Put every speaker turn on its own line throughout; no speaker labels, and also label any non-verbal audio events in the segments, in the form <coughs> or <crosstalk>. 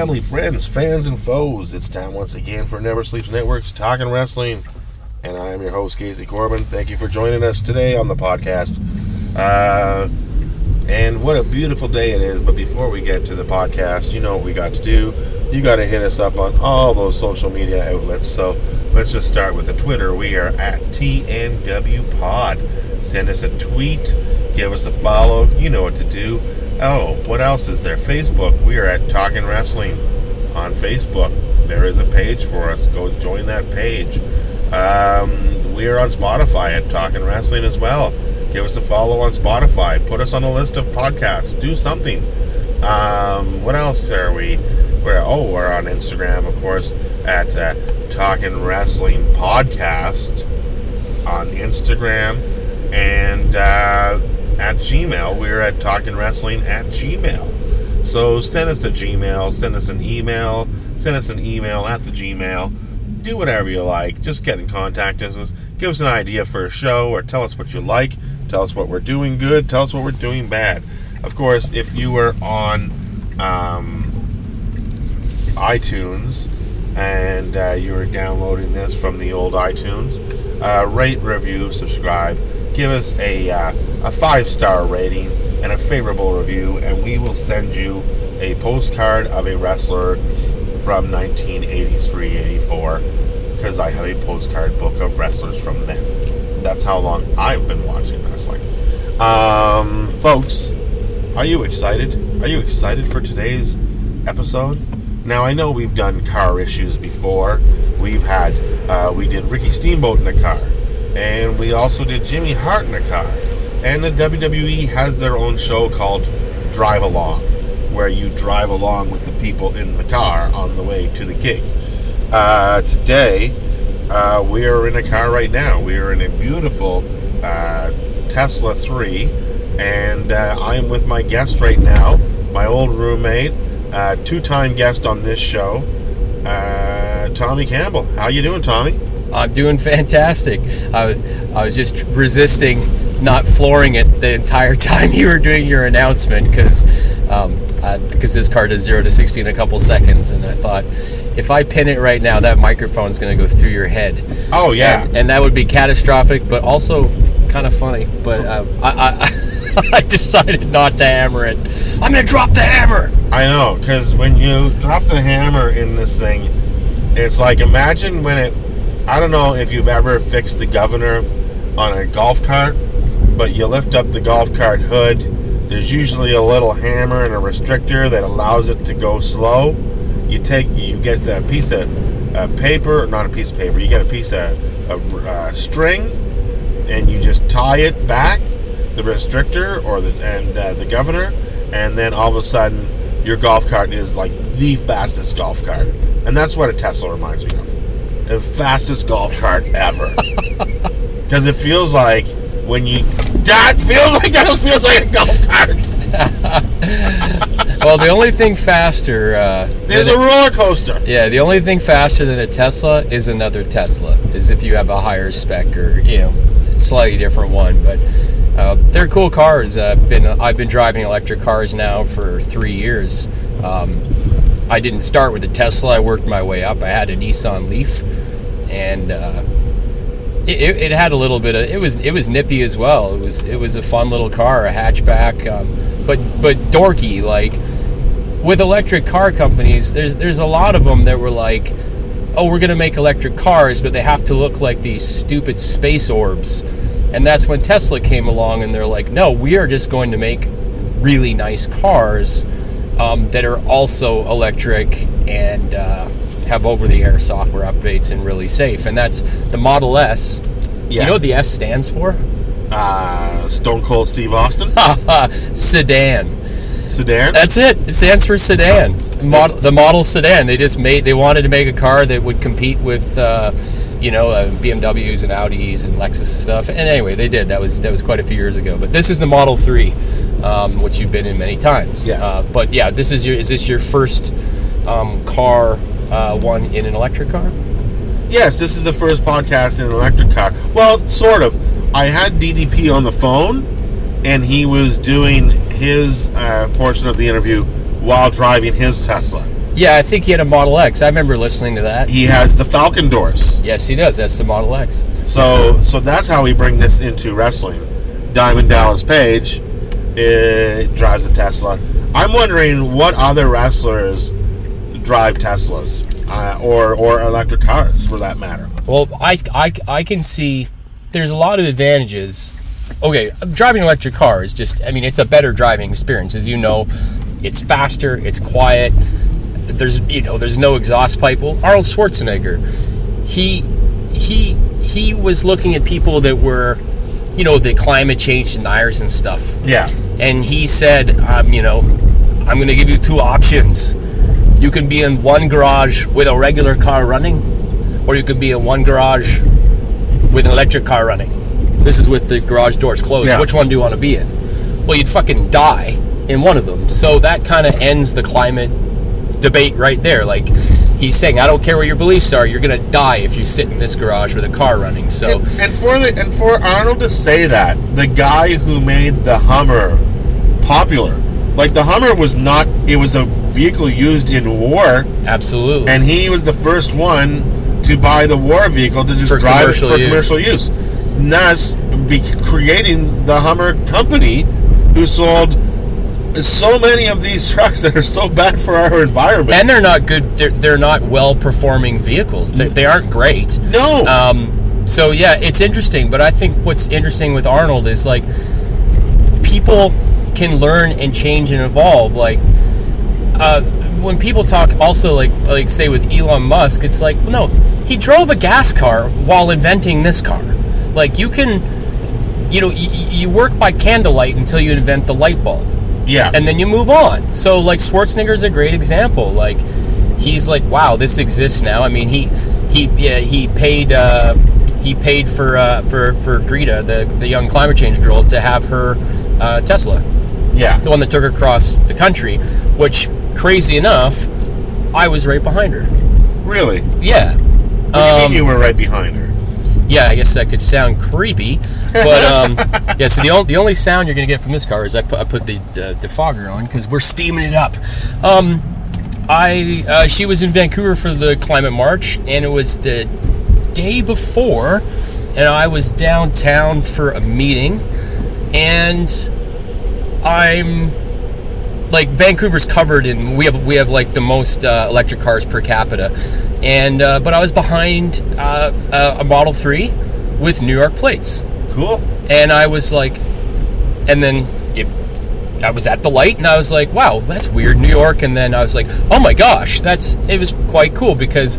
Family, friends, fans, and foes. It's time once again for Never Sleeps Network's Talking Wrestling. And I am your host, Casey Corbin. Thank you for joining us today on the podcast. Uh, and what a beautiful day it is. But before we get to the podcast, you know what we got to do. You got to hit us up on all those social media outlets. So let's just start with the Twitter. We are at TNW Pod. Send us a tweet, give us a follow. You know what to do. Oh, what else is there? Facebook. We are at Talking Wrestling on Facebook. There is a page for us. Go join that page. Um, we are on Spotify at Talking Wrestling as well. Give us a follow on Spotify. Put us on a list of podcasts. Do something. Um, what else are we? We're oh, we're on Instagram, of course, at uh, Talking Wrestling Podcast on Instagram and uh, at Gmail. We're at Talking Wrestling at Gmail. So send us a Gmail, send us an email, send us an email at the Gmail. Do whatever you like. Just get in contact with us. Give us an idea for a show or tell us what you like. Tell us what we're doing good. Tell us what we're doing bad. Of course, if you were on um, iTunes and uh, you were downloading this from the old iTunes, uh, rate, review, subscribe, give us a, uh, a five star rating and a favorable review, and we will send you a postcard of a wrestler from 1983 84 because I have a postcard book of wrestlers from then. That's how long I've been watching wrestling. Um, folks, are you excited? Are you excited for today's episode? Now I know we've done car issues before. We've had uh, we did Ricky Steamboat in a car, and we also did Jimmy Hart in a car. And the WWE has their own show called Drive Along, where you drive along with the people in the car on the way to the gig. Uh, today, uh, we are in a car right now. We are in a beautiful uh, Tesla 3, and uh, I am with my guest right now, my old roommate, uh, two-time guest on this show, uh, Tommy Campbell. How you doing, Tommy?
I'm doing fantastic. I was I was just resisting not flooring it the entire <laughs> time you were doing your announcement because um, because this car does zero to sixty in a couple seconds, and I thought if I pin it right now, that microphone's going to go through your head.
Oh yeah,
and, and, that would be catastrophic, but also kind of funny. But uh, I, I <laughs> I decided not to hammer it. I'm going to drop the hammer.
I know because when you drop the hammer in this thing, it's like imagine when it I don't know if you've ever fixed the governor on a golf cart, but you lift up the golf cart hood. There's usually a little hammer and a restrictor that allows it to go slow. You take, you get a piece of uh, paper, not a piece of paper. You get a piece of, of uh, string, and you just tie it back, the restrictor or the and uh, the governor, and then all of a sudden your golf cart is like the fastest golf cart, and that's what a Tesla reminds me of the fastest golf cart ever. <laughs> Because it feels like when you that feels like that feels like a golf cart. <laughs>
well, the only thing faster uh,
there's a roller coaster.
Yeah, the only thing faster than a Tesla is another Tesla. Is if you have a higher spec or you know slightly different one, but. Uh, they're cool cars. I've been I've been driving electric cars now for three years. Um, I didn't start with a Tesla. I worked my way up. I had a Nissan Leaf, and uh, it, it, had a little bit of it was it was nippy as well. It was it was a fun little car, a hatchback, um, but but dorky. Like with electric car companies, there's there's a lot of them that were like, oh, we're gonna make electric cars, but they have to look like these stupid space orbs. And that's when Tesla came along, and they're like, no, we are just going to make really nice cars um, that are also electric and uh, have over-the-air software updates and really safe. And that's the Model S.
Yeah.
You know what the S stands for?
Uh, Stone Cold Steve Austin. <laughs>
Sedan.
Sedan.
That's it. It stands for sedan. Model, the model sedan. They just made. They wanted to make a car that would compete with, uh, you know, uh, BMWs and Audis and Lexus and stuff. And anyway, they did. That was that was quite a few years ago. But this is the Model Three, um, which you've been in many times.
Yes.
Uh, but yeah, this is your. Is this your first um, car? Uh, one in an electric car?
Yes, this is the first podcast in an electric car. Well, sort of. I had DDP on the phone, and he was doing his uh, portion of the interview while driving his Tesla.
Yeah, I think he had a Model X. I remember listening to that.
He has the Falcon doors.
Yes, he does. That's the Model X.
So, so that's how we bring this into wrestling. Diamond Dallas Page uh, drives a Tesla. I'm wondering what other wrestlers drive Teslas uh, or or electric cars, for that matter.
Well, I, I, I can see there's a lot of advantages. Okay, driving an electric car is just, I mean, it's a better driving experience. As you know, it's faster, it's quiet. There's, you know, there's no exhaust pipe. Well, Arnold Schwarzenegger, he, he, he was looking at people that were, you know, the climate change deniers and stuff.
Yeah,
And he said, um, you know, I'm going to give you two options. You can be in one garage with a regular car running, or you can be in one garage with an electric car running. This is with the garage doors closed.
Yeah.
Which one do you want to be in? Well, you'd fucking die in one of them. So that kind of ends the climate debate right there. Like he's saying, I don't care what your beliefs are, you're gonna die if you sit in this garage with a car running. So
and, and for the and for Arnold to say that, the guy who made the Hummer popular, like the Hummer was not, it was a vehicle used in war,
absolutely.
and he was the first one to buy the war vehicle to just
For
drive it
commercial
for
use.
commercial use. And thus, be creating the Hummer company, who sold so many of these trucks that are so bad for our environment.
and they're not good. They're, they're not well performing vehicles. They, they aren't great.
no,
Um, so yeah, it's interesting. But I think what's interesting with Arnold is like people can learn and change and evolve. Like uh, when people talk, also like like say with Elon Musk, it's like no, he drove a gas car while inventing this car. Like you can, you know, y- y- you work by candlelight until you invent the light bulb
Yeah.
and then you move on. So like Schwarzenegger's a great example. Like he's like, wow, this exists now. I mean, he he yeah, he paid uh, he paid for uh, for for Greta, the the young climate change girl, to have her uh, Tesla,
yeah,
the one that took her across the country. Which crazy enough, I was right behind her.
really.
Yeah.
What do you
Um,
mean you were right behind her?
yeah, I guess that could sound creepy, but <laughs> um, yeah. So the only the only sound you're gonna get from this car is I put I put the uh, defogger on because we're steaming it up. Um, I uh, she was in Vancouver for the climate march, and it was the day before, and I was downtown for a meeting, and I'm like Vancouver's covered in we have we have like the most uh, electric cars per capita, and uh, but I was behind uh, a a Model Three with New York plates,
Cool.
and I was like, and then it, I was at the light, and I was like, wow, that's weird, New York, and then I was like, oh my gosh, that's it was quite cool because,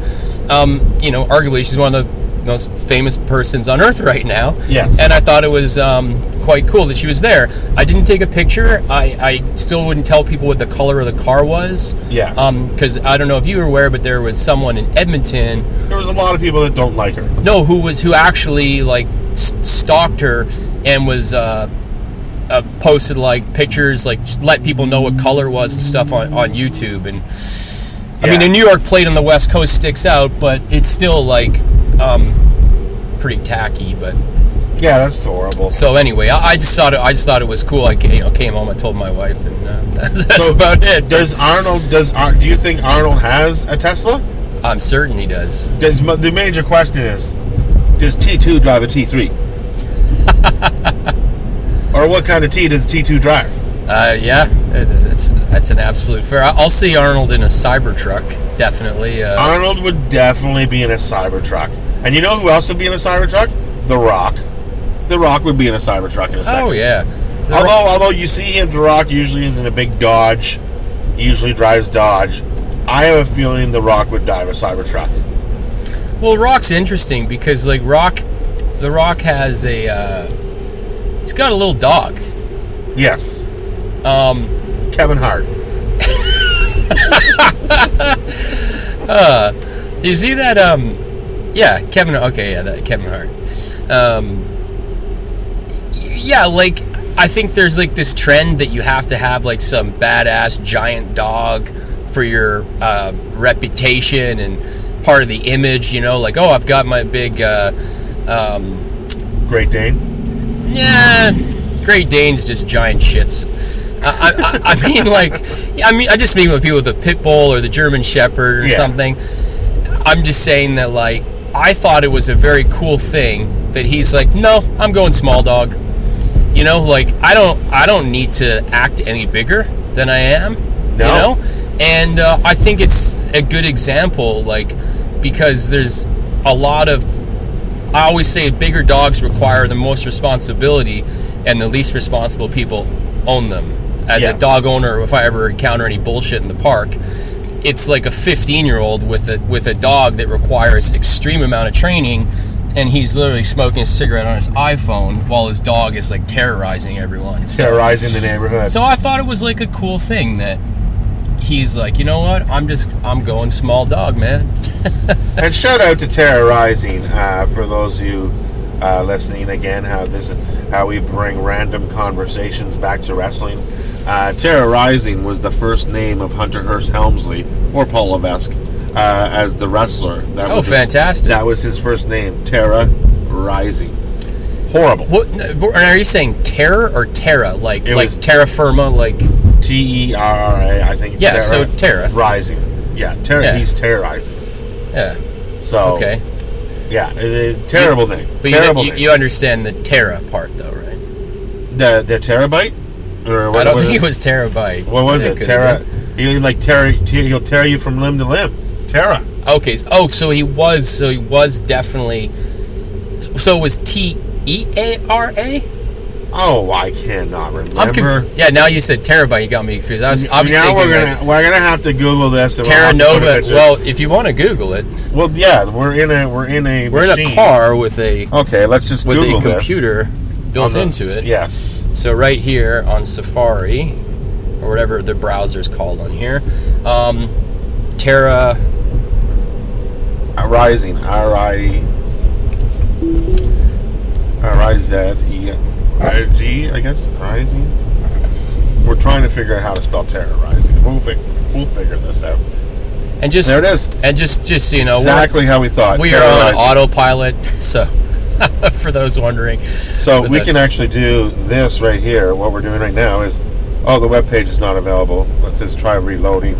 um, you know, arguably she's one of the most famous persons on earth <laughs> right now.
Yes.
And I thought it was um, quite cool that she was there. I didn't take a picture. I, I still wouldn't tell people what the color of the car was.
Yeah.
Because I don't know if you were aware, but there was someone in Edmonton
There was a lot of people that don't like her.
no, who was who actually like stalked her and was uh, uh, posted like pictures, like let people know what color was and stuff on, on YouTube. And I mean, a New York plate on the West Coast sticks out, but it's still like um, pretty tacky. But
Yeah, that's horrible.
so anyway, I, I just thought it, I just thought it was cool. I ca- you know, came home, I told my wife, and uh, that's, <laughs> that's
So,
about it.
Does Arnold? Does Ar- do you think Arnold has a Tesla?
I'm certain he does.
Does, the major question is, does T two drive a T three? <laughs> or what kind of T does T two drive?
Uh, yeah, that's that's an absolute fair. I'll see Arnold in a Cybertruck, definitely. Uh,
Arnold would definitely be in a Cybertruck. And you know who else would be in a Cybertruck? The Rock. The Rock would be in a Cybertruck in a second.
oh yeah, The
Although,
Rock-
although you see him, The Rock usually is in a big Dodge. He usually drives Dodge. I have a feeling The Rock would drive a Cybertruck.
well, Rock's interesting because like Rock, the Rock has a uh, he's got a little dog,
Yes.
um,
Kevin Hart. <laughs>
uh, You see that? Um, yeah, Kevin. Okay, yeah, that Kevin Hart. Um, yeah, like I think there's like this trend that you have to have like some badass giant dog for your uh, reputation and part of the image. You know, like oh, I've got my big. Uh, um,
Great Dane.
yeah, Great Danes just giant shits. I, I, I- mean, like, I mean, I just mean with people with the pit bull or the German Shepherd or
Yeah.
something. I'm just saying that, like, I thought it was a very cool thing that he's like, no, I'm going small dog. You know, like, I don't, I don't need to act any bigger than I am.
No.
You know, and uh, I think it's a good example, like, because there's a lot of I always say bigger dogs require the most responsibility, and the least responsible people own them. As a dog owner, if I ever encounter any bullshit in the park, it's like a 15 year old with a with a dog that requires extreme amount of training, and he's literally smoking a cigarette on his iPhone while his dog is like terrorizing everyone. So,
Terrorizing the neighborhood.
so I thought it was like a cool thing that he's like, you know what? I'm just I'm going small dog, man. <laughs>
And shout out to terrorizing uh, for those of you uh, listening again. How this how we bring random conversations back to wrestling. Uh, Terra Ryzing was the first name of Hunter Hearst Helmsley or Paul Levesque uh, as the wrestler. That
Oh,
was his-
fantastic.
that was his first name, Terra Ryzing. Horrible.
What are you saying? Terra or Terra? Like
It
like terra firma? Like
T E R R A. I think.
Yeah, so Terra.
Rising. Yeah, Terra.
Yeah.
He's terrorizing.
yeah,
So
okay.
Yeah, uh, terrible name.
But
terrible
you, you,
name.
you understand the Terra part, though, right?
the the terabyte or what,
I don't think
is
it was terabyte.
What was it? Terra. He like tear. te- He'll tear you from limb to limb. Terra.
Okay. so- Oh, so he was. So he was definitely. So it was T E A R A.
Oh, I cannot
I'm
remember.
conf- yeah. Now you said terabyte. You got me confused. I was, I was
now we're gonna we're gonna have to Google this. we'll
Terra
have to put a
Nova. Well, if you want to Google it,
well, yeah, we're in a we're in a
we're in a car with a
Okay, let's just
with
Google
a computer
on
built
the-
into it.
Yes.
So right here on Safari, or whatever the browser is called on here, um, Terra.
Rising. R I. R I Z E I guess Rising. We're trying to figure out how to spell Terra Ryzing. We'll, fi- we'll figure this out.
And just
There it is.
And just just so you know,
exactly how we thought.
we are on autopilot. So <laughs> for those wondering,
So we can actually do this right here. What we're doing right now is, oh, the web page is not available. Let's just try reloading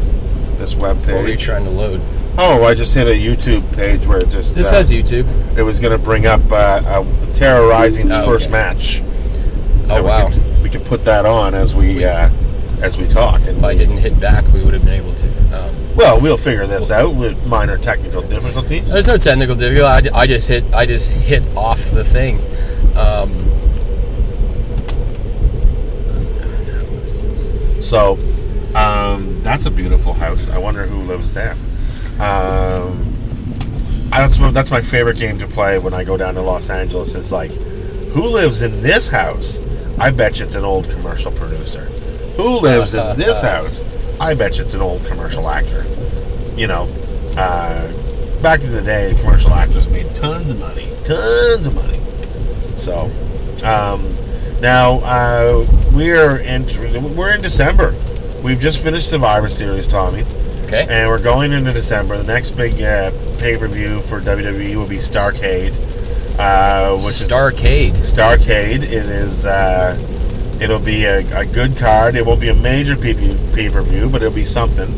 this web page.
What are you trying to load?
Oh, I just hit a YouTube page where it just
This
uh,
has YouTube.
it was going to bring up uh, uh, Terra Ryzing's
Oh,
first match.
Oh wow!
We could, we could put that on as we uh, as we talk. And
If I didn't hit back, we would have been able to. Um,
well, we'll figure this out with minor technical difficulties.
there's no technical difficulty. I, I just hit. I just hit off the thing. Um,
So um, that's a beautiful house. I wonder who lives there. Um, that's my- that's my favorite game to play when I go down to Los Angeles. Is like, who lives in this house? I bet you it's an old commercial producer. Who lives in this <laughs> house? I bet you it's an old commercial actor. You know, uh, back in the day, commercial actors made tons of money, tons of money. So, um, now uh, we're in we're in December. We've just finished Survivor Series, Tommy,
okay.
and we're going into December. The next big uh, pay per view for WWE will be Starrcade, uh, which
Starrcade.
is Starrcade. It is. Uh, it'll be a, a good card. It won't be a major pay per view, but it'll be something.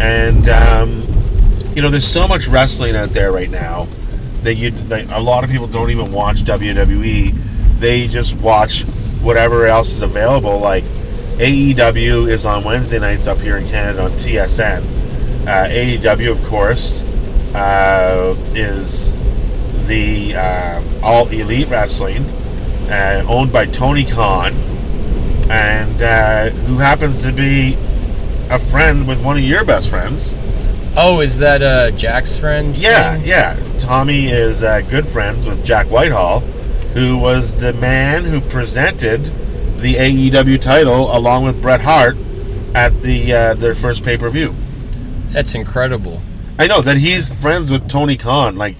And um, you know, there's so much wrestling out there right now that you that a lot of people don't even watch WWE. They just watch whatever else is available. Like AEW is on Wednesday nights up here in Canada on TSN. Uh, AEW, of course, uh, is the uh, All Elite Wrestling, uh, owned by Tony Khan, and uh, who happens to be a friend with one of your best friends.
Oh, is that uh, Jack's friends?
Yeah,
thing?
yeah. Tommy is uh, good friends with Jack Whitehall, who was the man who presented the AEW title along with Bret Hart at the uh, their first pay per view.
That's incredible.
I know that he's friends with Tony Khan. Like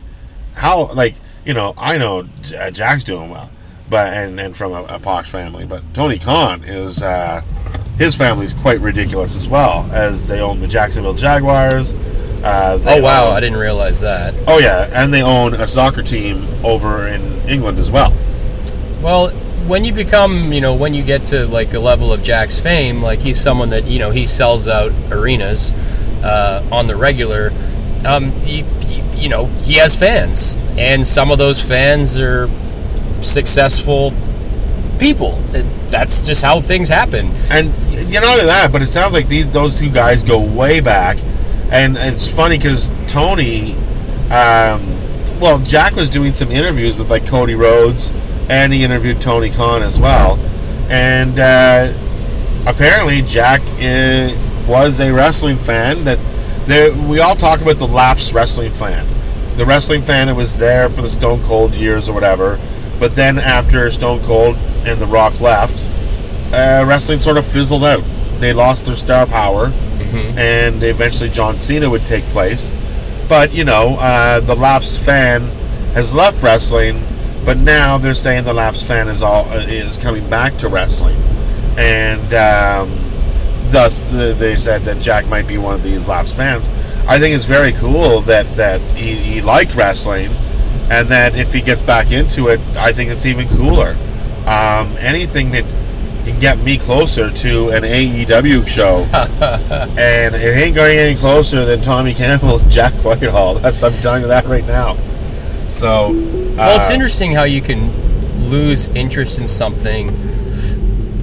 how like you know I know Jack's doing well, but and and from a, a posh family, but Tony Khan is uh, his family's quite ridiculous as well as they own the Jacksonville Jaguars. Uh, they
Oh wow,
own-
I didn't realize that.
Oh yeah, and they own a soccer team over in England as well.
Well, when you become, you know, when you get to like a level of Jack's fame, like he's someone that you know he sells out arenas uh, on the regular. Um, he, he, you know, he has fans, and some of those fans are successful people. That's just how things happen.
And you know, that, but it sounds like these those two guys go way back, and it's funny because Tony, um, well, Jack was doing some interviews with like Cody Rhodes, and he interviewed Tony Khan as well, and uh, apparently Jack uh, was a wrestling fan. That there, we all talk about the lapsed wrestling fan, the wrestling fan that was there for the Stone Cold years or whatever. But then after Stone Cold and The Rock left, uh, wrestling sort of fizzled out. They lost their star power, and eventually John Cena would take place. But you know, uh, the lapsed fan has left wrestling, but now they're saying the lapsed fan is all uh, is coming back to wrestling, and um, thus the, they said that Jack might be one of these Laps fans. I think it's very cool that that he, he liked wrestling, and that if he gets back into it, I think it's even cooler. Um, anything that can get me closer to an AEW show, <laughs> and it ain't going any closer than Tommy Campbell and Jack Whitehall. <laughs> That's I'm telling you that right now. So,
Well, it's
uh,
interesting how you can lose interest in something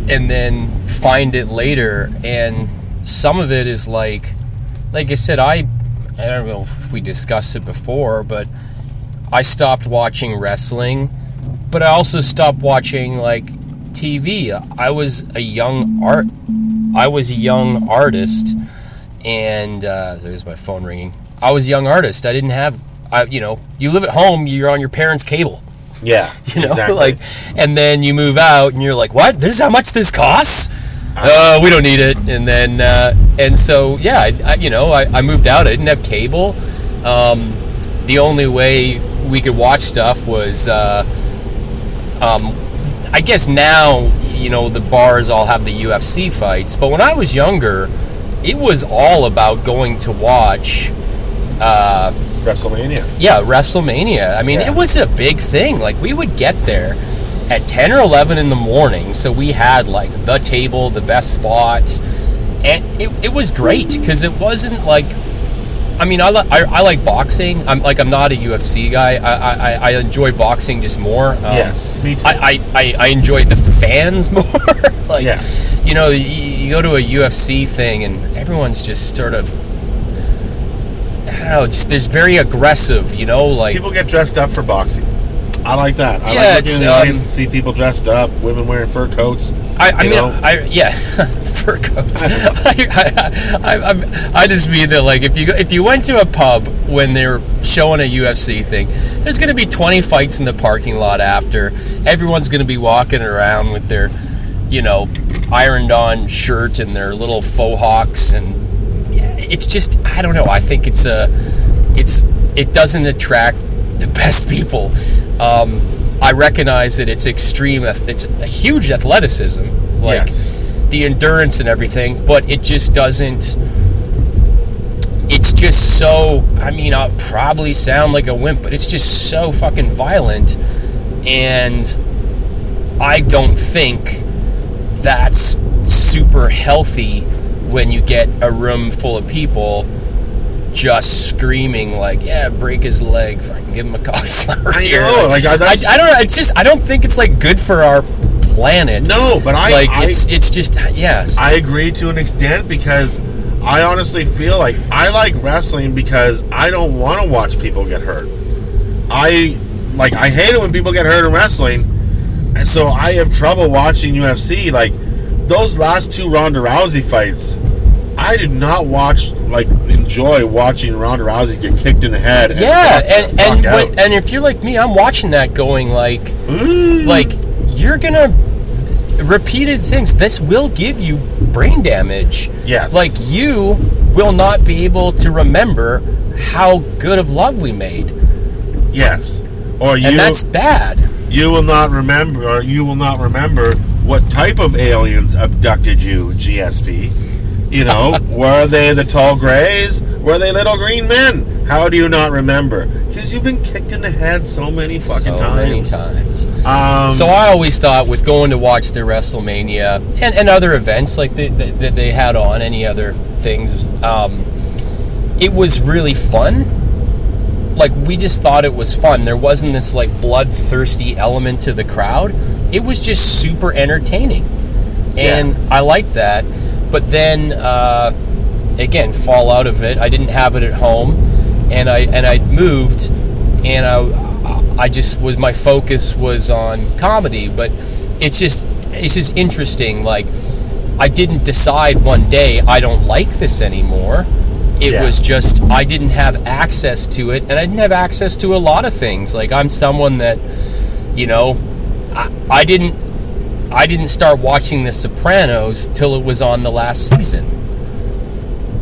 and then find it later. And some of it is like, like I said, I, I don't know if we discussed it before, but I stopped watching wrestling, but I also stopped watching like TV. I was a young art, I was a young artist, and uh, there's my phone ringing. I was a young artist. I didn't have, I, you know, you live at home, you're on your parents' cable
yeah, <laughs>
you know
exactly.
like and then you move out and you're like what? This is how much this costs? Uh, we don't need it. And then uh, and so yeah I, I, you know I, I moved out. I didn't have cable. Um, the only way we could watch stuff was uh, um, I guess now you know the bars all have the UFC fights but when I was younger it was all about going to watch uh,
WrestleMania.
yeah, WrestleMania. I mean,
Yeah.
it was a big thing. Like we would get there at 10 or 11 in the morning, so we had like the table, the best spots, and it, it was great because it wasn't like. I mean, I, li- I, I like boxing. I'm like I'm not a UFC guy. I, I, I enjoy boxing just more. Um,
Yes, me too.
I, I, I, I enjoy the fans <laughs> more. like,
Yeah.
you know, you, you go to a UFC thing and everyone's just sort of. I don't know. Just there's very aggressive. You know, like
People get dressed up for boxing. I like that. I
Yeah,
like looking in the
um,
and see people dressed up, women wearing fur coats.
I, I mean,
know?
I yeah, <laughs> fur coats. <laughs> <laughs> I, I, I, I, I just mean that like if you go, if you went to a pub when they're showing a UFC thing, there's going to be 20 fights in the parking lot after. Everyone's going to be walking around with their, you know, ironed on shirt and their little faux hawks and it's just I don't know. I think it's a it's it doesn't attract the <laughs> best people. Um, I recognize that it's extreme. It's a huge athleticism, like
Yes.
the endurance and everything, but it just doesn't. It's just so. I mean, I'll probably sound like a wimp, but it's just so fucking violent, and I don't think that's super healthy when you get a room full of people just screaming like, "Yeah, break his leg, fucking give him a <laughs> cauliflower
I
ear."
know, like, I-
I, I don't know. It's just I don't think it's like good for our planet.
No, but I
like
I,
it's it's just yeah.
I agree to an extent because I honestly feel like I like wrestling because I don't want to watch people get hurt. I like I hate it when people get hurt in wrestling, and so I have trouble watching UFC. Like those last two Ronda Rousey fights, I did not watch like enjoy watching Ronda Rousey get kicked in the head. and
Yeah, and and when, and if you're like me, I'm watching that going like
Ooh.
like you're gonna repeated things. This will give you brain damage.
Yes.
Like you will not be able to remember how good of love we made,
Yes. Or you
and that's bad.
you will not remember or you will not remember what type of aliens abducted you, GSP. You know, <laughs> were they the tall grays? Were they little green men? How do you not remember? Because you've been kicked in the head so many fucking
so
times.
many times.
Um,
So I always thought with going to watch the WrestleMania and, and other events like that they, they, they had on any other things, um, it was really fun. Like we just thought it was fun. There wasn't this like bloodthirsty element to the crowd. It was just super entertaining, and I liked that. But then uh, again, fall out of it. I didn't have it at home, and I and I moved, and I I just was my focus was on comedy. But it's just it's just interesting. Like I didn't decide one day I don't like this anymore. It
Yeah.
was just I didn't have access to it, and I didn't have access to a lot of things. Like I'm someone that, you know, I, I didn't I didn't start watching The Sopranos till it was on the last season.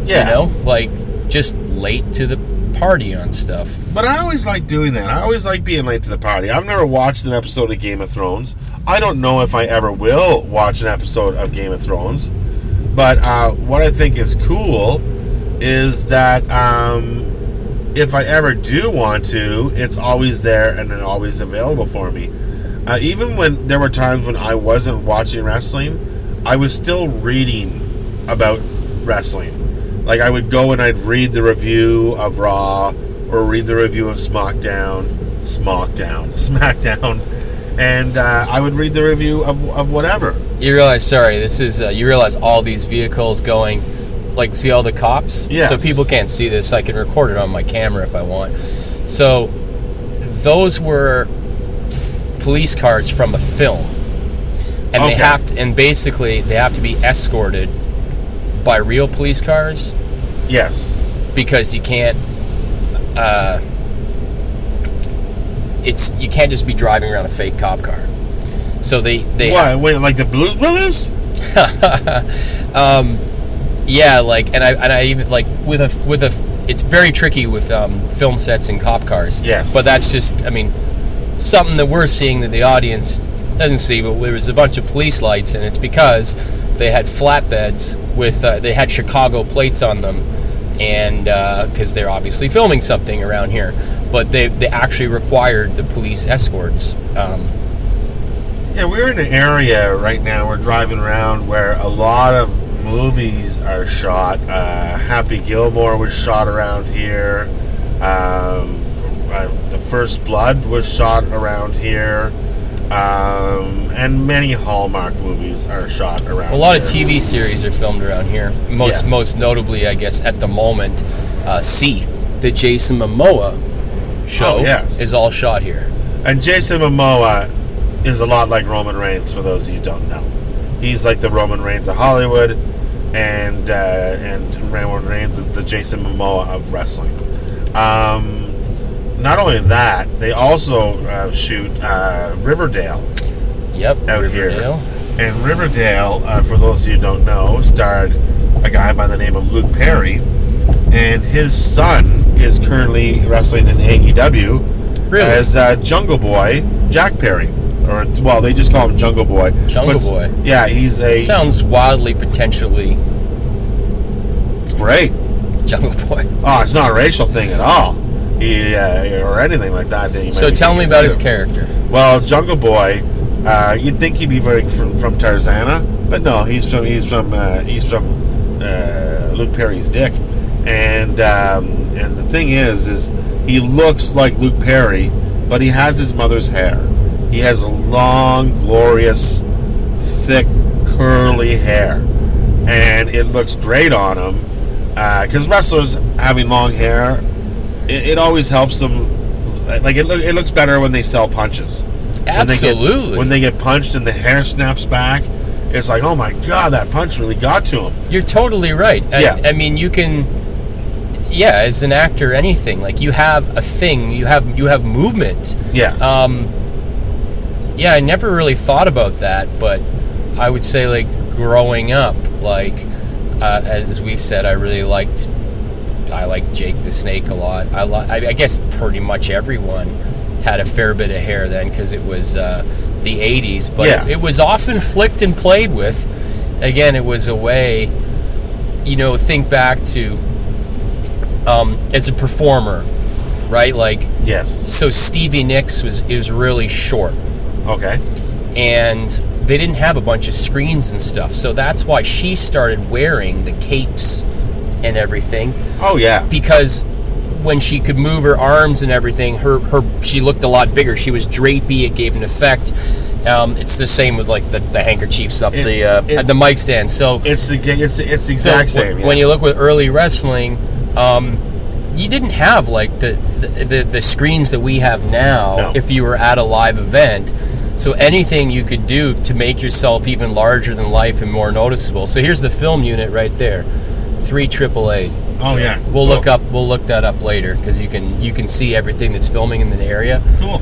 yeah.
You know, like just late to the party on stuff.
But I always like doing that. I always like being late to the party. I've never watched an episode of Game of Thrones. I don't know if I ever will watch an episode of Game of Thrones. But uh, what I think is cool is that um, if I ever do want to, it's always there and then always available for me. Uh, even when there were times when I wasn't watching wrestling, I was still reading about wrestling. Like I would go and I'd read the review of Raw or read the review of SmackDown, SmackDown, <laughs> SmackDown, and uh, I would read the review of, of whatever.
You realize, sorry, this is uh, you realize all these vehicles going, like see all the cops.
Yes.
So people can't see this. I can record it on my camera if I want. So those were f- police cars from a film, and
Okay.
they have to, and basically they have to be escorted by real police cars
Yes.
because you can't. Uh, it's you can't just be driving around a fake cop car. So they they
Why? Wait, like the Blues Brothers? <laughs>
um, yeah, like, and I and I even like with a with a. It's very tricky with um, film sets and cop cars.
Yes.
but that's just, I mean, something that we're seeing that the audience doesn't see. But there was a bunch of police lights, and it's because they had flatbeds with uh, they had Chicago plates on them, and because they're obviously filming something around here, but they they actually required the police escorts. Um,
Yeah, we're in an area right now. We're driving around where a lot of movies are shot. Uh, Happy Gilmore was shot around here. Um, uh, the First Blood was shot around here. Um, and many Hallmark movies are shot around.
A lot of. TV series are filmed around here. Most
Yeah.
most notably, I guess, at the moment, uh, See, the Jason Momoa show,
Oh, yes.
is all shot here.
And Jason Momoa is a lot like Roman Reigns. For those of you who don't know, he's like the Roman Reigns of Hollywood, and uh, and Roman Reigns is the Jason Momoa of wrestling. Um, not only that, they also uh, shoot uh, Riverdale
Yep,
out
Riverdale.
here. And Riverdale, uh, for those of you who don't know, starred a guy by the name of Luke Perry, and his son is currently wrestling in AEW
Really?
as uh, Jungle Boy Jack Perry, or well, they just call him Jungle Boy.
Jungle
But-
Boy.
Yeah, he's a
Sounds wildly potentially
it's great.
Jungle Boy. <laughs>
Oh, it's not a racial thing at all. He, uh, or anything like that. that
So tell me about his character.
Well, Jungle Boy, uh, you'd think he'd be very from, from Tarzana, but no, he's from he's from uh, he's from uh, Luke Perry's dick, and um, and the thing is, is he looks like Luke Perry, but he has his mother's hair. He has long, glorious, thick, curly hair, and it looks great on him. Because wrestlers having long hair, it, it always helps them. Like it, look, it looks better when they sell punches. When they get-
Absolutely.
when they get punched and the hair snaps back, it's like, oh my god, that punch really got to him.
You're totally right. I,
Yeah.
I mean, you can. Yeah, as an actor, anything like you have a thing, you have you have movement.
Yes.
Um, yeah, I never really thought about that, but I would say like growing up, like uh, as we said, I really liked I liked Jake the Snake a lot. I, li- I I guess pretty much everyone had a fair bit of hair then because it was uh, the '80s, but
Yeah.
it was often flicked and played with. Again, it was a way, you know, think back to um, as a performer, right? Like
Yes.
so, Stevie Nicks was it was really short
Okay.
and they didn't have a bunch of screens and stuff. So that's why she started wearing the capes and everything
Oh yeah.
because when she could move her arms and everything, her her she looked a lot bigger. She was drapey. It gave an effect. Um, it's the same with like the, the handkerchiefs up
It-
the uh,
it-
the mic stand. So
It's the it's it's the
so
exact
w-
same. yeah.
When you look with early wrestling, um, you didn't have like the, the the the screens that we have now.
No.
If you were at a live event, so anything you could do to make yourself even larger than life and more noticeable. So here's the film unit right there, three AAA.
Oh,
So
yeah.
we'll look up we'll look that up later because you can you can see everything that's filming in the area
cool.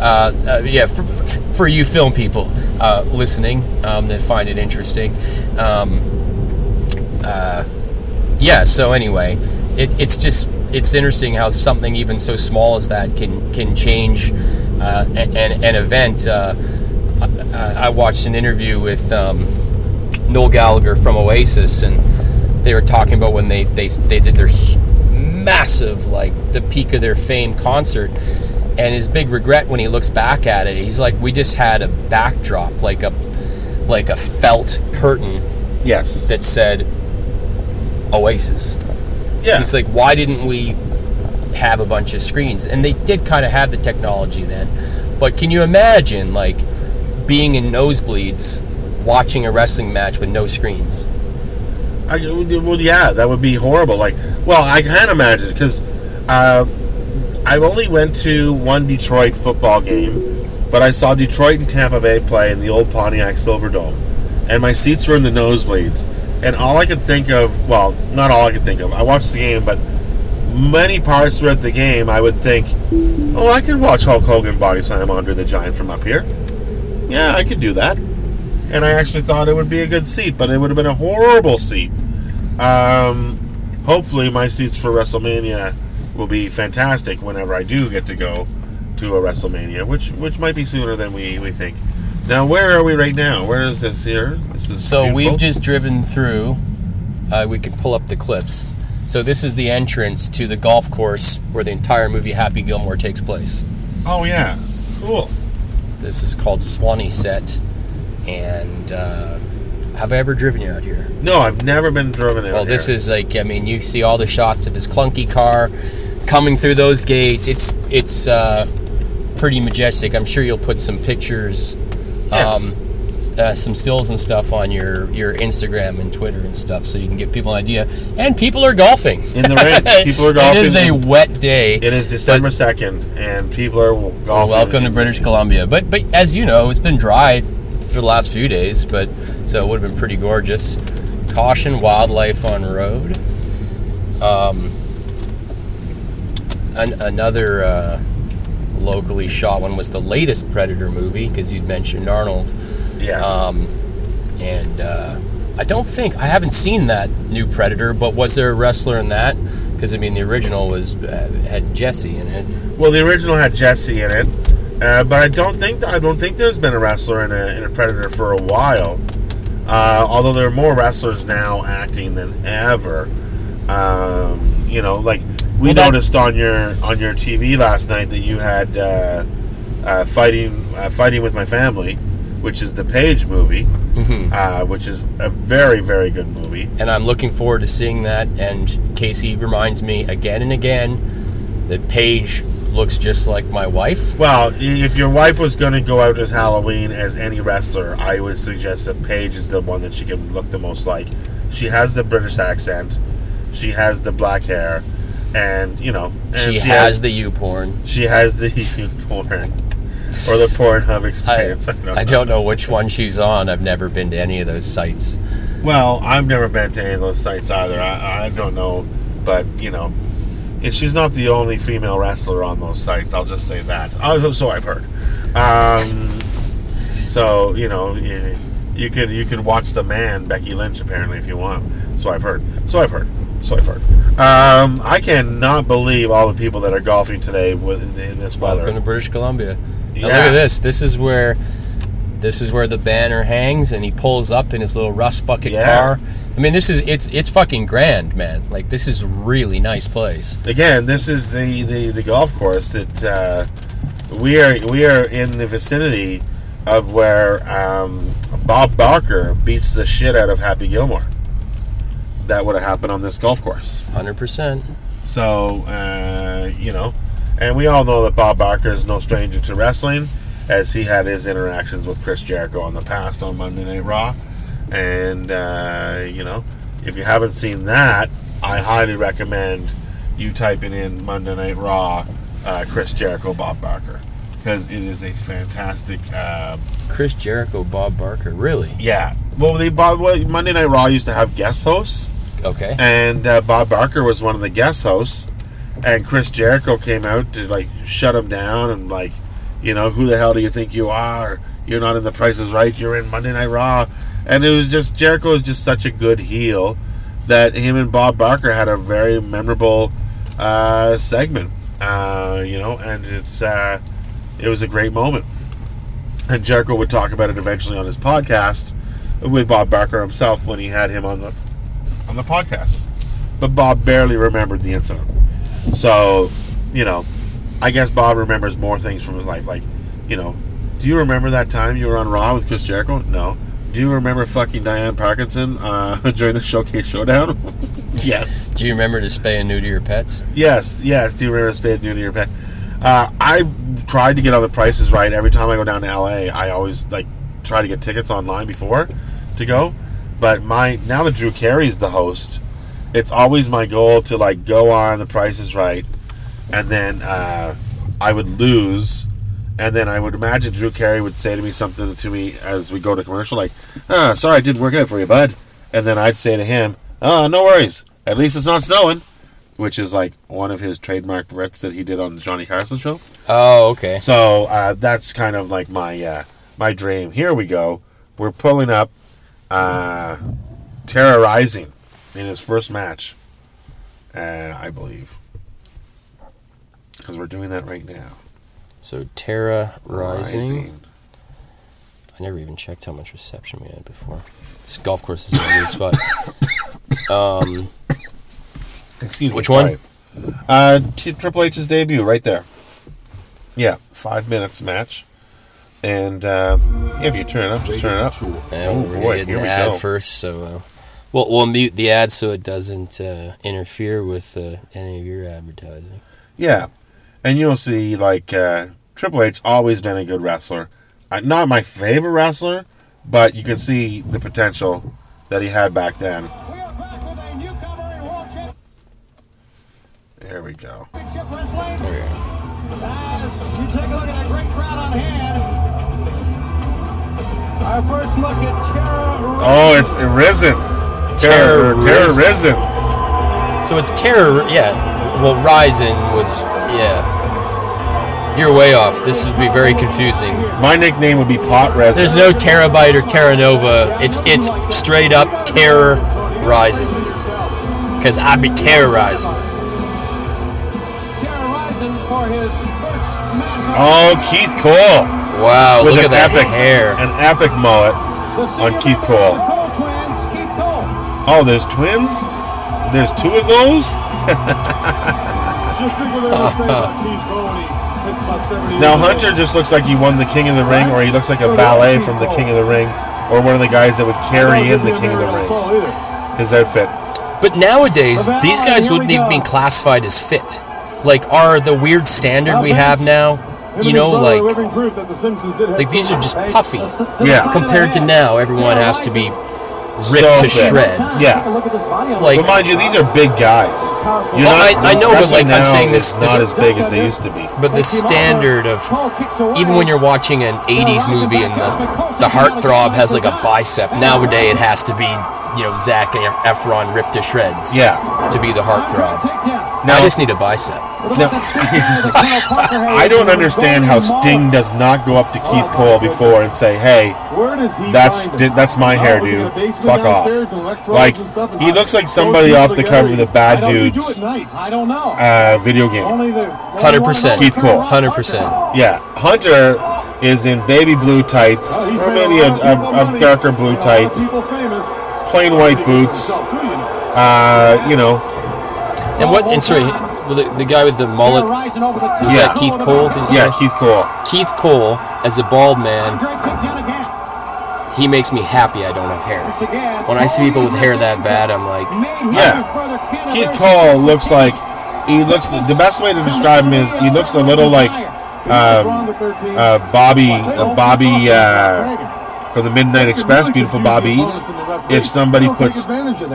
uh, uh, yeah, for, for you film people uh, listening um, that find it interesting. Um, uh, yeah. So anyway, it, it's just it's interesting how something even so small as that can can change uh, an, an event. Uh, I, I watched an interview with um, Noel Gallagher from Oasis, and they were talking about when they they, they did their massive, like the peak of their fame concert. And his big regret when he looks back at it, he's like, "We just had a backdrop, like a like a felt curtain
yes.
that said Oasis."
yeah.
He's like, "Why didn't we have a bunch of screens?" And they did kind of have the technology then, but can you imagine like being in nosebleeds, watching a wrestling match with no screens?
I, well, yeah, that would be horrible. Like, well, I can imagine because uh, I only went to one Detroit football game, but I saw Detroit and Tampa Bay play in the old Pontiac Silverdome, and my seats were in the nosebleeds. And all I could think of, well, not all I could think of. I watched the game, but many parts throughout the game, I would think, oh, I could watch Hulk Hogan body slam Andre the Giant from up here. Yeah, I could do that and I actually thought it would be a good seat, but it would have been a horrible seat. Um, hopefully, my seats for WrestleMania will be fantastic whenever I do get to go to a WrestleMania, which which might be sooner than we, we think. Now, where are we right now? Where is this here? This is
So
beautiful.
we've just driven through. Uh, we can pull up the clips. So this is the entrance to the golf course where the entire movie Happy Gilmore takes place.
Oh yeah, cool.
This is called Swaneset, and uh, have I ever driven you out here?
No, I've never been driven in.
Well, this
here.
is like I mean, you see all the shots of his clunky car coming through those gates. It's it's uh, pretty majestic. I'm sure you'll put some pictures,
Yes.
um, uh, some stills and stuff on your your Instagram and Twitter and stuff, so you can give people an idea. And people are golfing
in the rain. <laughs> People are golfing.
It is a wet day.
It is December second, and people are golfing.
Welcome to British Columbia. But but as you know, it's been dry for the last few days, but so it would have been pretty gorgeous. Caution wildlife on road. Um, an, another uh, locally shot one was the latest Predator movie because you'd mentioned Arnold,
Yes.
um, and uh, I don't think I haven't seen that new Predator. But was there a wrestler in that? Because I mean, the original was uh, had Jesse in it.
Well, the original had Jesse in it, uh, but I don't think I don't think there's been a wrestler in a, in a Predator for a while. Uh, although there are more wrestlers now acting than ever. Um, you know, like we
Well, that-
noticed on your on your TV last night that you had uh, uh, fighting uh, fighting with my family, which is the Paige movie,
Mm-hmm.
uh, which is a very very good movie.
and I'm looking forward to seeing that. And Casey reminds me again and again that Paige looks just like my wife.
Well, if your wife was going to go out as Halloween as any wrestler, I would suggest that Paige is the one that she can look the most like. She has the British accent, she has the black hair, and you know, and
She has the YouPorn.
she has the <laughs> U porn or the Pornhub
I,
experience. I, don't
I
know.
don't know which one she's on. I've never been to any of those sites.
Well, I've never been to any of those sites either. I, I don't know, but you know, and she's not the only female wrestler on those sites. I'll just say that. Uh, So I've heard. Um, So you know, you, you could you could watch the man Becky Lynch apparently if you want. So I've heard. So I've heard. So I've. Um, I cannot believe all the people that are golfing today with in this weather.
Welcome to British Columbia. Now look at this. This is where this is where the banner hangs, and he pulls up in his little rust bucket
Yeah.
car. I mean, this is it's it's fucking grand, man. Like this is really nice place.
Again, this is the, the, the golf course that uh, we are we are in the vicinity of where um, Bob Barker beats the shit out of Happy Gilmore. That would have happened on this golf course.
Hundred percent.
So uh, you know, and we all know that Bob Barker is no stranger to wrestling, as he had his interactions with Chris Jericho in the past on Monday Night Raw. And uh, you know, if you haven't seen that, I highly recommend you typing in Monday Night Raw, uh, Chris Jericho, Bob Barker, because it is a fantastic. Uh,
Chris Jericho, Bob Barker. Really?
yeah, well, the Bob well, Monday Night Raw used to have guest hosts
Okay.
and uh, Bob Barker was one of the guest hosts, and Chris Jericho came out to like shut him down and like, you know, who the hell do you think you are? You're not in The Price is Right. You're in Monday Night Raw, and it was just Jericho is just such a good heel that him and Bob Barker had a very memorable uh, segment, uh, you know, and it's uh, it was a great moment. And Jericho would talk about it eventually on his podcast with Bob Barker himself when he had him on the the podcast. But Bob barely remembered the incident. So, you know, I guess Bob remembers more things from his life. Like, you know, do you remember that time you were on Raw with Chris Jericho? No. Do you remember fucking Dian Parkinson uh, <laughs> during the Showcase Showdown? <laughs> yes.
Do you remember to spay and neuter your pets?
Yes, yes. Do you remember Spade New to your pet? Uh, I tried to get all the prices right every time I go down to LA. I always like try to get tickets online before to go. But my now that Drew Carey's the host, it's always my goal to like go on the Price is right, and then uh, I would lose, and then I would imagine Drew Carey would say to me something to me as we go to commercial, like, "Ah, sorry, it didn't work out for you, bud," and then I'd say to him, "Oh, no worries. At least it's not snowing." which is like one of his trademark bits that he did on the Johnny Carson show.
Oh, okay.
So uh, that's kind of like my uh, my dream. Here we go. We're pulling up uh, Terra Ryzing in his first match, uh, I believe, because we're doing that right now.
So Terra Ryzing. I never even checked how much reception we had before. This golf course is a weird <coughs> spot. Um,
Excuse me.
Which one?
Uh, Triple H's debut, right there. Yeah, five minutes match, and uh, if you turn it up, just turn it up.
and
Oh,
we're
boy, here
an
we
ad
go.
first, so uh, we'll we'll mute the ad so it doesn't uh, interfere with uh, any of your advertising.
Yeah, and you'll see like uh, Triple H always been a good wrestler. Uh, not my favorite wrestler, but you can see the potential that he had back then.
We are back with a newcomer in World Championship
There we go.
Wrestling.
There we go.
As you take a look at a great crowd on hand. Our first look at Tara.
Oh, it's Risen. Terror,
Terror
Terror
Risen.
Risen.
So it's Terror, yeah. Well, Rising was, yeah. You're way off. This would be very confusing.
My nickname would be Pot Resin.
There's no Terabyte or Terra Nova. It's it's straight up Terror Rising. Because I'd be terrorizing.
Terra Ryzing for his first match.
oh, Keith Cole
Wow,
with
look
an
at that
epic
hair.
an epic mullet. On Keith Cole.
of The Cole twins, Keith Cole.
Oh, there's twins. There's two of those.
Just think what they would say about Keith Cole when he hits <laughs> about 70
Now. Hunter just looks like he won the King of the Ring, or he looks like a valet from the King of the Ring, or one of the guys that would carry in the King of the Ring. His outfit.
But nowadays, these guys wouldn't even be classified as fit. Like, are the weird standard we have now, you know, like, like these are just puffy.
Yeah.
Compared to now, everyone has to be ripped
So
to
fit.
shreds.
Yeah.
Look at this body on
Like,
But mind you, these are big guys. You're
Well, I- I know, but, like, I'm saying this-
is
this-
not as big as they used to be.
but the standard of even when you're watching an 80s movie and the, the heartthrob has like a bicep, nowadays it has to be, you know, Zac Efron ripped to shreds
Yeah.
to be the heartthrob. I just need a bicep.
Now, <laughs> I don't understand how Sting does not go up to Keith Cole before and say, "Hey, that's that's my hairdo. Fuck off." Like he looks like somebody off the cover of the Bad Dudes
I don't know.
uh, video game.
Hundred percent.
Keith Cole.
Hundred percent.
Yeah, Hunter is in baby blue tights, or maybe a, a, a darker blue tights, plain white boots. Uh, you know,
And what? And sorry, the, the guy with the mullet. Was
Yeah.
that Keith Cole?
Yeah,
say?
Keith Cole.
Keith Cole, as a bald man, he makes me happy. I don't have hair. When I see people with hair that bad, I'm like,
Yeah. Keith Cole looks like he looks. The best way to describe him is he looks a little like um, uh, Bobby, uh, Bobby uh, from the Midnight Express, beautiful Bobby. If somebody puts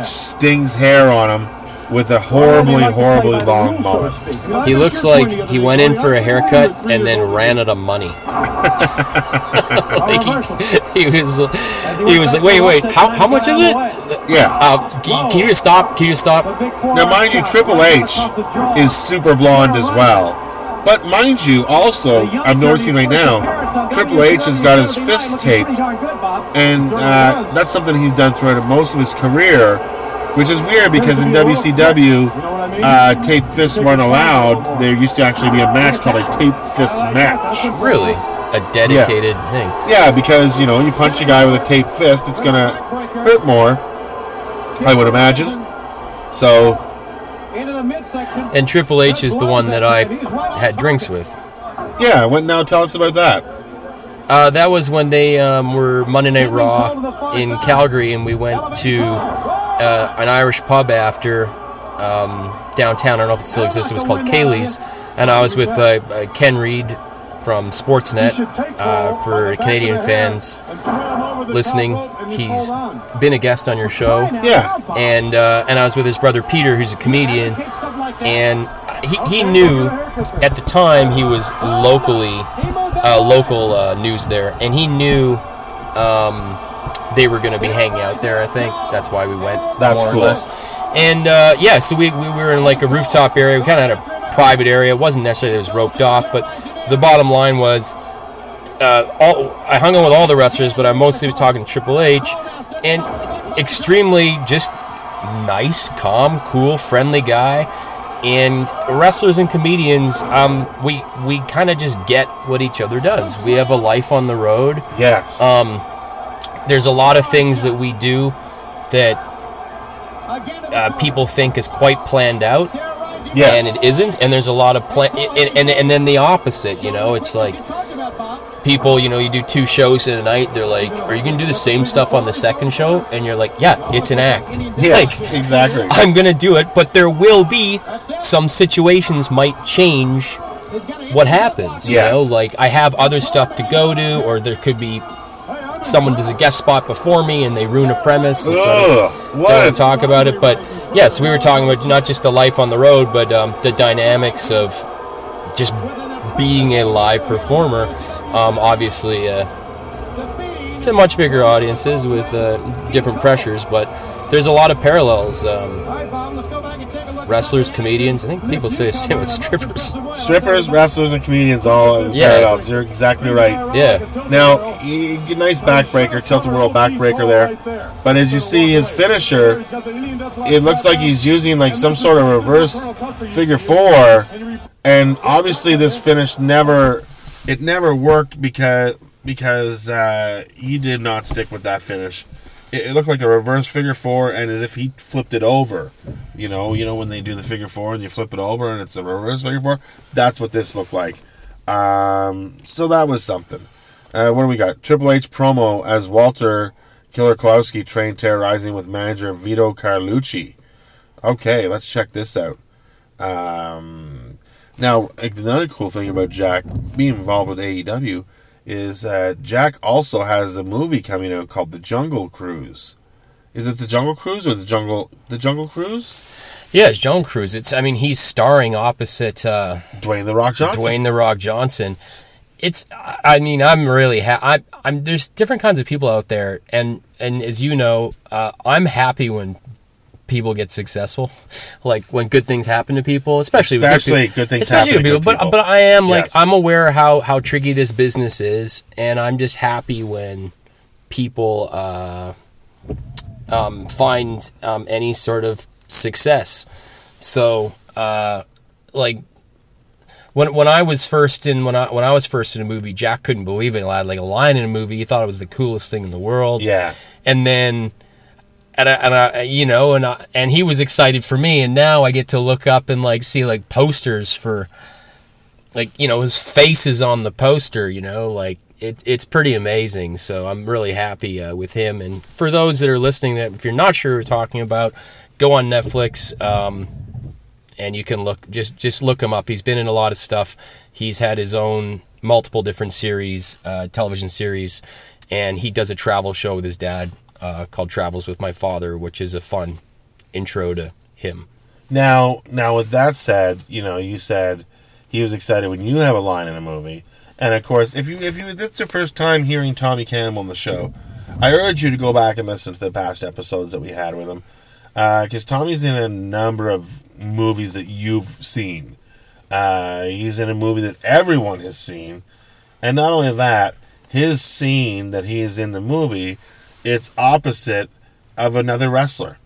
Sting's hair on him with a horribly, horribly long mullet.
he looks like he went in for a haircut and then ran out of money. <laughs> like he, he was, he was like, wait, wait, how, how much is it?
Yeah.
Uh, can, can you just stop? Can you just stop?
Now, mind you, Triple H is super blonde as well. But mind you, also, I'm noticing right now, Triple H has got his fists taped, and uh, that's something he's done throughout most of his career, which is weird because in WCW, uh, tape fists weren't allowed. There used to actually be a match called a tape fist match.
Really, a dedicated thing.
Yeah, because you know, you punch a guy with a tape fist, it's gonna hurt more. I would imagine. So
And Triple H is the one that I had drinks with.
yeah, what now? Tell us about that.
Uh, that was when they um, were Monday Night Raw in Calgary, and we went to uh, an Irish pub after um, downtown. I don't know if it still exists. It was called Ceili's, and I was with uh, uh, Ken Reid from Sportsnet uh, for Canadian fans listening. He's been a guest on your show,
Yeah,
and uh, and I was with his brother Peter, who's a comedian, and he, he knew at the time he was locally uh, local uh, news there, and he knew um, they were going to be hanging out there. I think that's why we went.
That's
more or
cool.
less. And uh, yeah, so we, we were in like a rooftop area. We kind of had a private area. It wasn't necessarily it was roped off, but the bottom line was uh, all, I hung out with all the wrestlers, but I mostly was talking to Triple H, and extremely just nice, calm, cool, friendly guy. And wrestlers and comedians, um, we we kind of just get what each other does. We have a life on the road.
yes.
Um, there's a lot of things that we do that uh, people think is quite planned out
yes.
and it isn't and there's a lot of plan and, and, and then the opposite you know it's like people you know you do two shows in a night they're like are you gonna do the same stuff on the second show and you're like yeah it's an act
Yes, <laughs>
Like,
exactly.
i'm gonna do it but there will be some situations might change what happens you
Yes.
know like i have other stuff to go to or there could be someone does a guest spot before me and they ruin a premise and so I
Ugh,
don't
what?
to talk about it but yes we were talking about not just the life on the road but um, the dynamics of just being a live performer um, obviously uh, to much bigger audiences with uh, different pressures but there's a lot of parallels um, wrestlers comedians i think people say the same with strippers
Strippers, wrestlers, and comedians all in
Yeah.
parallels. You're exactly right.
yeah
Now, you get nice backbreaker, tilt a whirl backbreaker there. But as you see his finisher, it looks like he's using like some sort of reverse figure four. And obviously, this finish never, it never worked because because uh, he did not stick with that finish. It, it looked like a reverse figure four, and as if he flipped it over. You know, you know when they do the figure four and you flip it over and it's a reverse figure four. That's what this looked like. Um, so that was something. Uh, what do we got? Triple H promo as Walter Killer Kowalski trained Terra Ryzing with manager Vito Carlucci. Okay, let's check this out. Um, now, another cool thing about Jack being involved with AEW is that Jack also has a movie coming out called The Jungle Cruise. Is it The Jungle Cruise or The Jungle The Jungle Cruise?
yeah it's john cruz it's i mean he's starring opposite uh,
Dwayne the Rock Johnson.
Dwayne the Rock Johnson. It's I mean I'm really ha- I, I'm there's different kinds of people out there and and as you know uh, I'm happy when people get successful, <laughs> like when good things happen to people, especially with
Especially
good,
good things
especially
happen to good
people.
people.
But but I am like I'm aware how how tricky this business is, and I'm just happy when people uh, um, find um, any sort of success. So uh, like when when I was first in when I when I was first in a movie, Jack couldn't believe it. I had like a line in a movie. He thought it was the coolest thing in the world.
Yeah.
And then, and I, and I you know, and I, and he was excited for me. And now I get to look up and like see like posters for, like you know, his face is on the poster. You know, like it, it's pretty amazing. So I'm really happy uh, with him. And for those that are listening, that if you're not sure we're talking about, go on Netflix. Um, and you can look just just look him up. He's been in a lot of stuff. He's had his own multiple different series, uh, television series, and he does a travel show with his dad uh, called Travels with My Father, which is a fun intro to him.
Now, now with that said, you know, you said he was excited when you have a line in a movie, and of course, if you if you this is your first time hearing Tommy Campbell on the show, I urge you to go back and listen to the past episodes that we had with him, because Tommy's in a number of movies that you've seen. Uh, he's in a movie that everyone has seen, and not only that, his scene that he is in the movie, it's opposite of another wrestler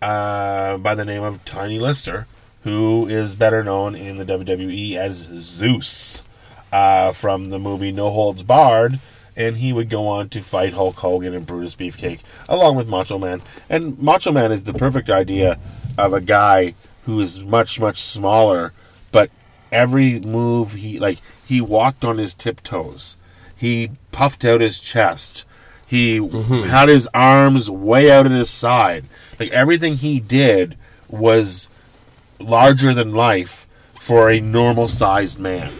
uh, by the name of Tiny Lister, who is better known in the WWE as Zeus uh, from the movie No Holds Barred. And he would go on to fight Hulk Hogan and Brutus Beefcake, along with Macho Man. And Macho Man is the perfect idea of a guy who is much, much smaller, but every move he like he walked on his tiptoes. He puffed out his chest. He had his arms way out at his side. Like everything he did was larger than life for a normal sized man.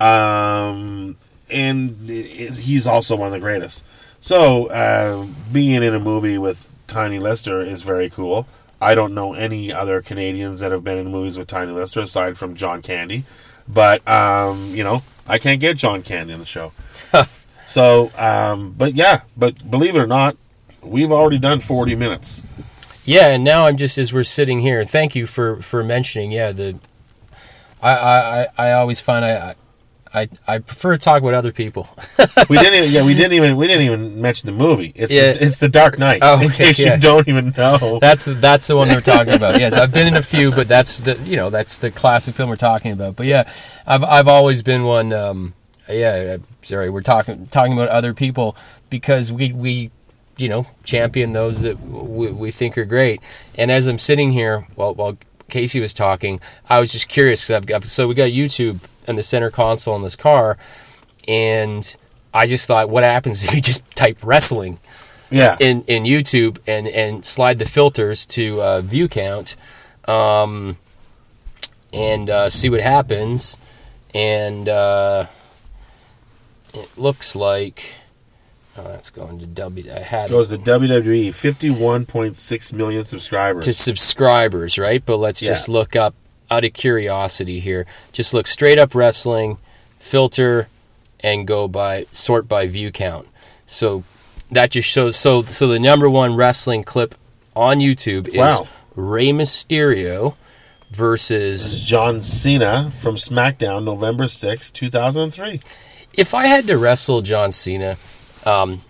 Um, and it- he's also one of the greatest. So, uh, being in a movie with Tiny Lister is very cool. I don't know any other Canadians that have been in movies with Tiny Lister aside from John Candy. But, um, you know, I can't get John Candy on the show. <laughs> so, um, but yeah, but believe it or not, we've already done 40 minutes.
Yeah, and now I'm just as we're sitting here. Thank you for for mentioning. Yeah, the I I, I, always find I. I, I prefer to talk with other people.
We didn't even, yeah, we <laughs> didn't even, we didn't even mention the movie. It's,
Yeah.
the, it's the Dark Knight.
Oh, <laughs>
in case
yeah.
you don't even know.
That's that's the one we're talking about. Yes, I've been in a few, but that's the you know that's the classic film we're talking about. But yeah, I've I've always been one. Um, yeah, uh, sorry, we're talking talking about other people because we we you know champion those that we, we think are great. And as I'm sitting here, while while Casey was talking, I was just curious. I've got so we got YouTube in the center console in this car, and I just thought, what happens <laughs> if you just type wrestling?
yeah.
in in YouTube and and slide the filters to uh, view count, um, and uh, see what happens. And uh, it looks like oh, that's going to W. I had
goes to WWE, 51.6 million subscribers.
to subscribers, right? But let's
Yeah.
just look up out of curiosity here. Just look straight up wrestling, filter, and go by sort by view count. So that just shows. So so the number one wrestling clip on YouTube is
Wow.
Rey Mysterio versus.
John Cena from SmackDown, November sixth, 2003.
If I had to wrestle John Cena, um,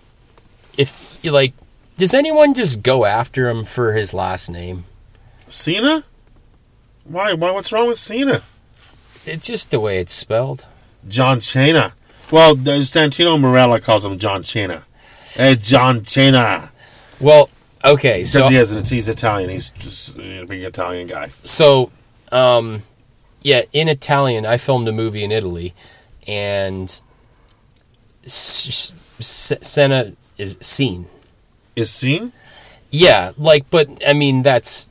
if you like, does anyone just go after him for his last name?
Cena? Why? Why? What's wrong with Cena?
It's just the way it's spelled.
John Cena. Well, the Santino Marella calls him John Cena. Hey, John Cena.
Well, okay,
Because
so
he has, an, he's Italian. He's just a big Italian guy.
so um yeah in italian i filmed a movie in italy and senna is seen
Is seen?
yeah like but i mean that's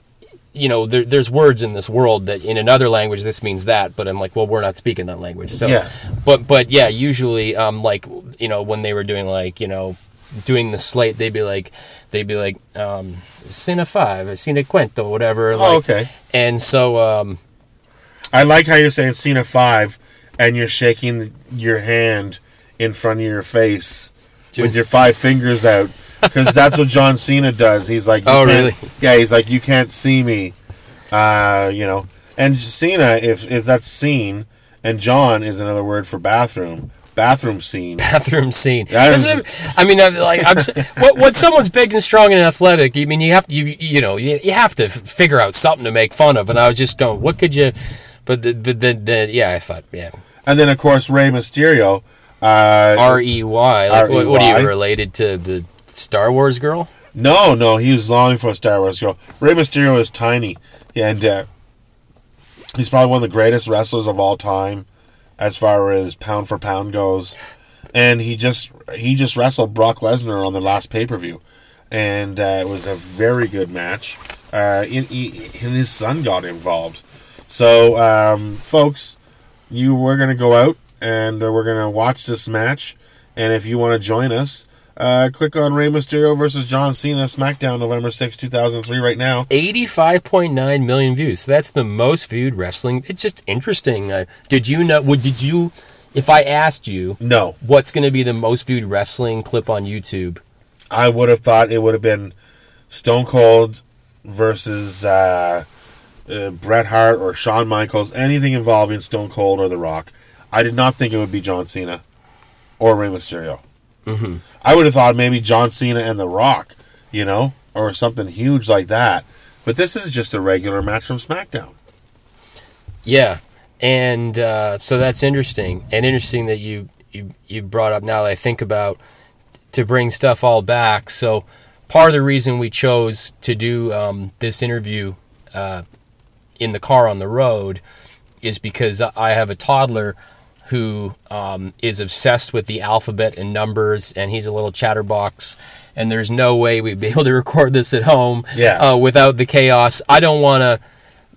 you know there, there's words in this world that in another language this means that but i'm like well we're not speaking that language so
Yeah.
but but yeah usually um like you know when they were doing like you know doing the slate they'd be like they'd be like um Cine 5 Cine Cuento whatever like,
Oh, okay.
and so um
I like how you're saying Cena 5 and you're shaking your hand in front of your face
Dude.
with your five fingers out because that's what John Cena does. He's like, you
Oh, really?
Yeah, he's like, you can't see me, uh, you know. And Cena, if if that's scene, and John is another word for bathroom, bathroom scene. <laughs>
bathroom scene.
Is-
I mean, I'm like, I'm, what, what someone's big and strong and athletic. I mean, you have to, you, you know, you, you have to figure out something to make fun of. And I was just going, what could you? But the, but the, the yeah, I thought, yeah,
And then of course Rey Mysterio. Uh,
R E Y. Like, what, what are you related to the Star Wars girl?
No, no, he was longing for a Star Wars girl. Rey Mysterio is tiny, and uh, he's probably one of the greatest wrestlers of all time, as far as pound for pound goes. And he just he just wrestled Brock Lesnar on the last pay per view, and uh, it was a very good match. Uh, and, he, and his son got involved. So, um, folks, you we're gonna go out and uh, we're gonna watch this match. And if you want to join us, uh, click on Rey Mysterio versus John Cena SmackDown November 6, 2003 right now.
85.9 million views. So that's the most viewed wrestling. It's just interesting. Uh, did you know? Would did you? If I asked you
No,
what's going to be the most viewed wrestling clip on YouTube,
I would have thought it would have been Stone Cold versus uh, uh, Bret Hart or Shawn Michaels, anything involving Stone Cold or The Rock. I did not think it would be John Cena or Rey Mysterio. Mm-hmm. I would have thought maybe John Cena and The Rock, you know, or something huge like that. But this is just a regular match from SmackDown.
Yeah, and uh, so that's interesting, and interesting that you, you you brought up. Now that I think about to bring stuff all back. So part of the reason we chose to do um, this interview uh, in the car on the road is because I have a toddler who um, is obsessed with the alphabet and numbers, and he's a little chatterbox. And there's no way we'd be able to <laughs> record this at home
Yeah.
uh, without the chaos. I don't want to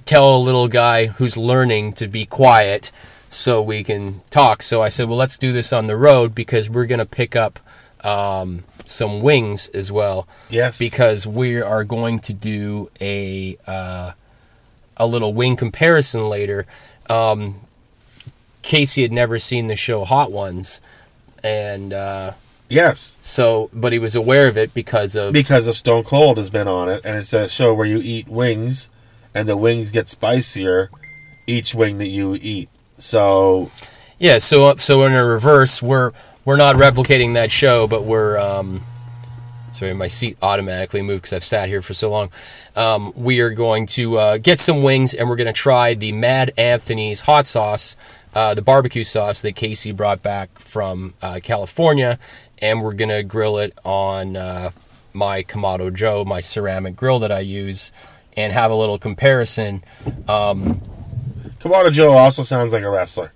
tell a little guy who's learning to be quiet so we can talk. So I said, well, let's do this on the road because we're going to pick up um, some wings as well.
Yes.
Because we are going to do a uh, a little wing comparison later. Um, Casey had never seen the show Hot Ones, and uh,
Yes,
so but he was aware of it because of
because of Stone Cold has been on it, and it's a show where you eat wings, and the wings get spicier each wing that you eat. So
Yeah, so so in a reverse, we're we're not replicating that show, but we're um, sorry, my seat automatically moved because I've sat here for so long. Um, we are going to uh, get some wings, and we're going to try the Mad Anthony's hot sauce, uh, the barbecue sauce that Casey brought back from uh, California, and we're to grill it on uh, my Kamado Joe, my ceramic grill that I use, and have a little comparison.
Kamado Joe also sounds like a wrestler.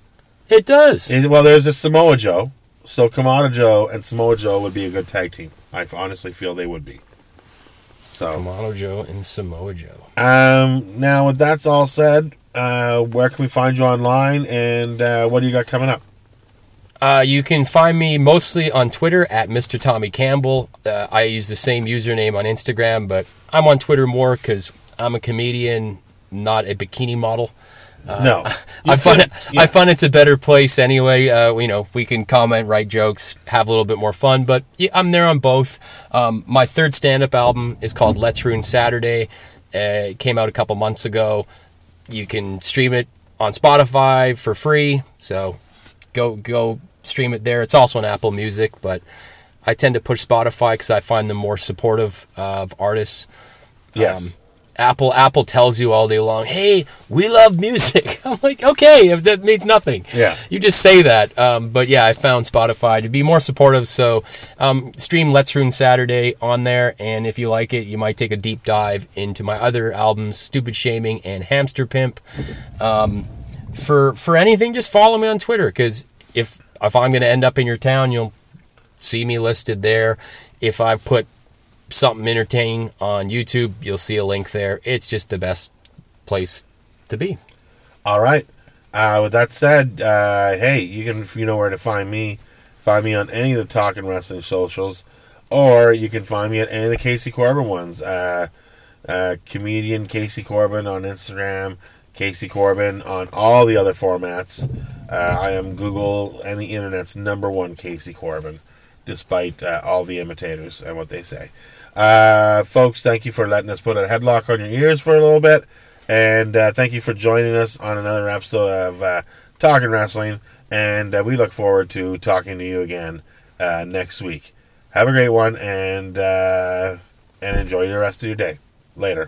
It does.
Eh, Well, there's a Samoa Joe, so Kamado Joe and Samoa Joe would be a good tag team. I honestly feel they would be. So,
Kamado Joe and Samoa Joe.
um, now with that's all said, uh, where can we find you online, and uh, what do you got coming up?
Uh, you can find me mostly on Twitter at Mr. Tommy Campbell. Uh, I use the same username on Instagram, but I'm on Twitter more because I'm a comedian, not a bikini model.
no,
Uh, <laughs> I find it,
yeah.
I find it's a better place anyway. Uh, you know, we can comment, write jokes, have a little bit more fun. But yeah, I'm there on both. Um, my third stand-up album is called Let's Ruin Saturday. Uh, it came out a couple months ago. You can stream it on Spotify for free. So go go stream it there. It's also on Apple Music, but I tend to push Spotify because I find them more supportive of artists.
yes.
Um, Apple Apple tells you all day long, "Hey, we love music." <laughs> I'm like, "Okay, if that means nothing."
Yeah.
you just say that. Um, but yeah, I found Spotify to be more supportive. So um, stream Let's Ruin Saturday on there, and if you like it, you might take a deep dive into my other albums, Stupid Shaming and Hamster Pimp. Um, for for anything, just follow me on Twitter because if if I'm going to end up in your town, you'll see me listed there. If I've put something entertaining on YouTube, you'll see a link there. It's just the best place to be.
All right. Uh, with that said, uh, hey, you can you know where to find me. Find me on any of the Talking Wrestling socials, or you can find me at any of the Casey Corbin ones. Uh, uh, comedian Casey Corbin on Instagram, Casey Corbin on all the other formats. Uh, I am Google and the internet's number one Casey Corbin. Despite uh, all the imitators and what they say. Uh, folks, thank you for letting us put a headlock on your ears for a little bit. And uh, thank you for joining us on another episode of uh, Talking Wrestling. And uh, we look forward to talking to you again uh, next week. Have a great one and and enjoy the rest of your day. Later.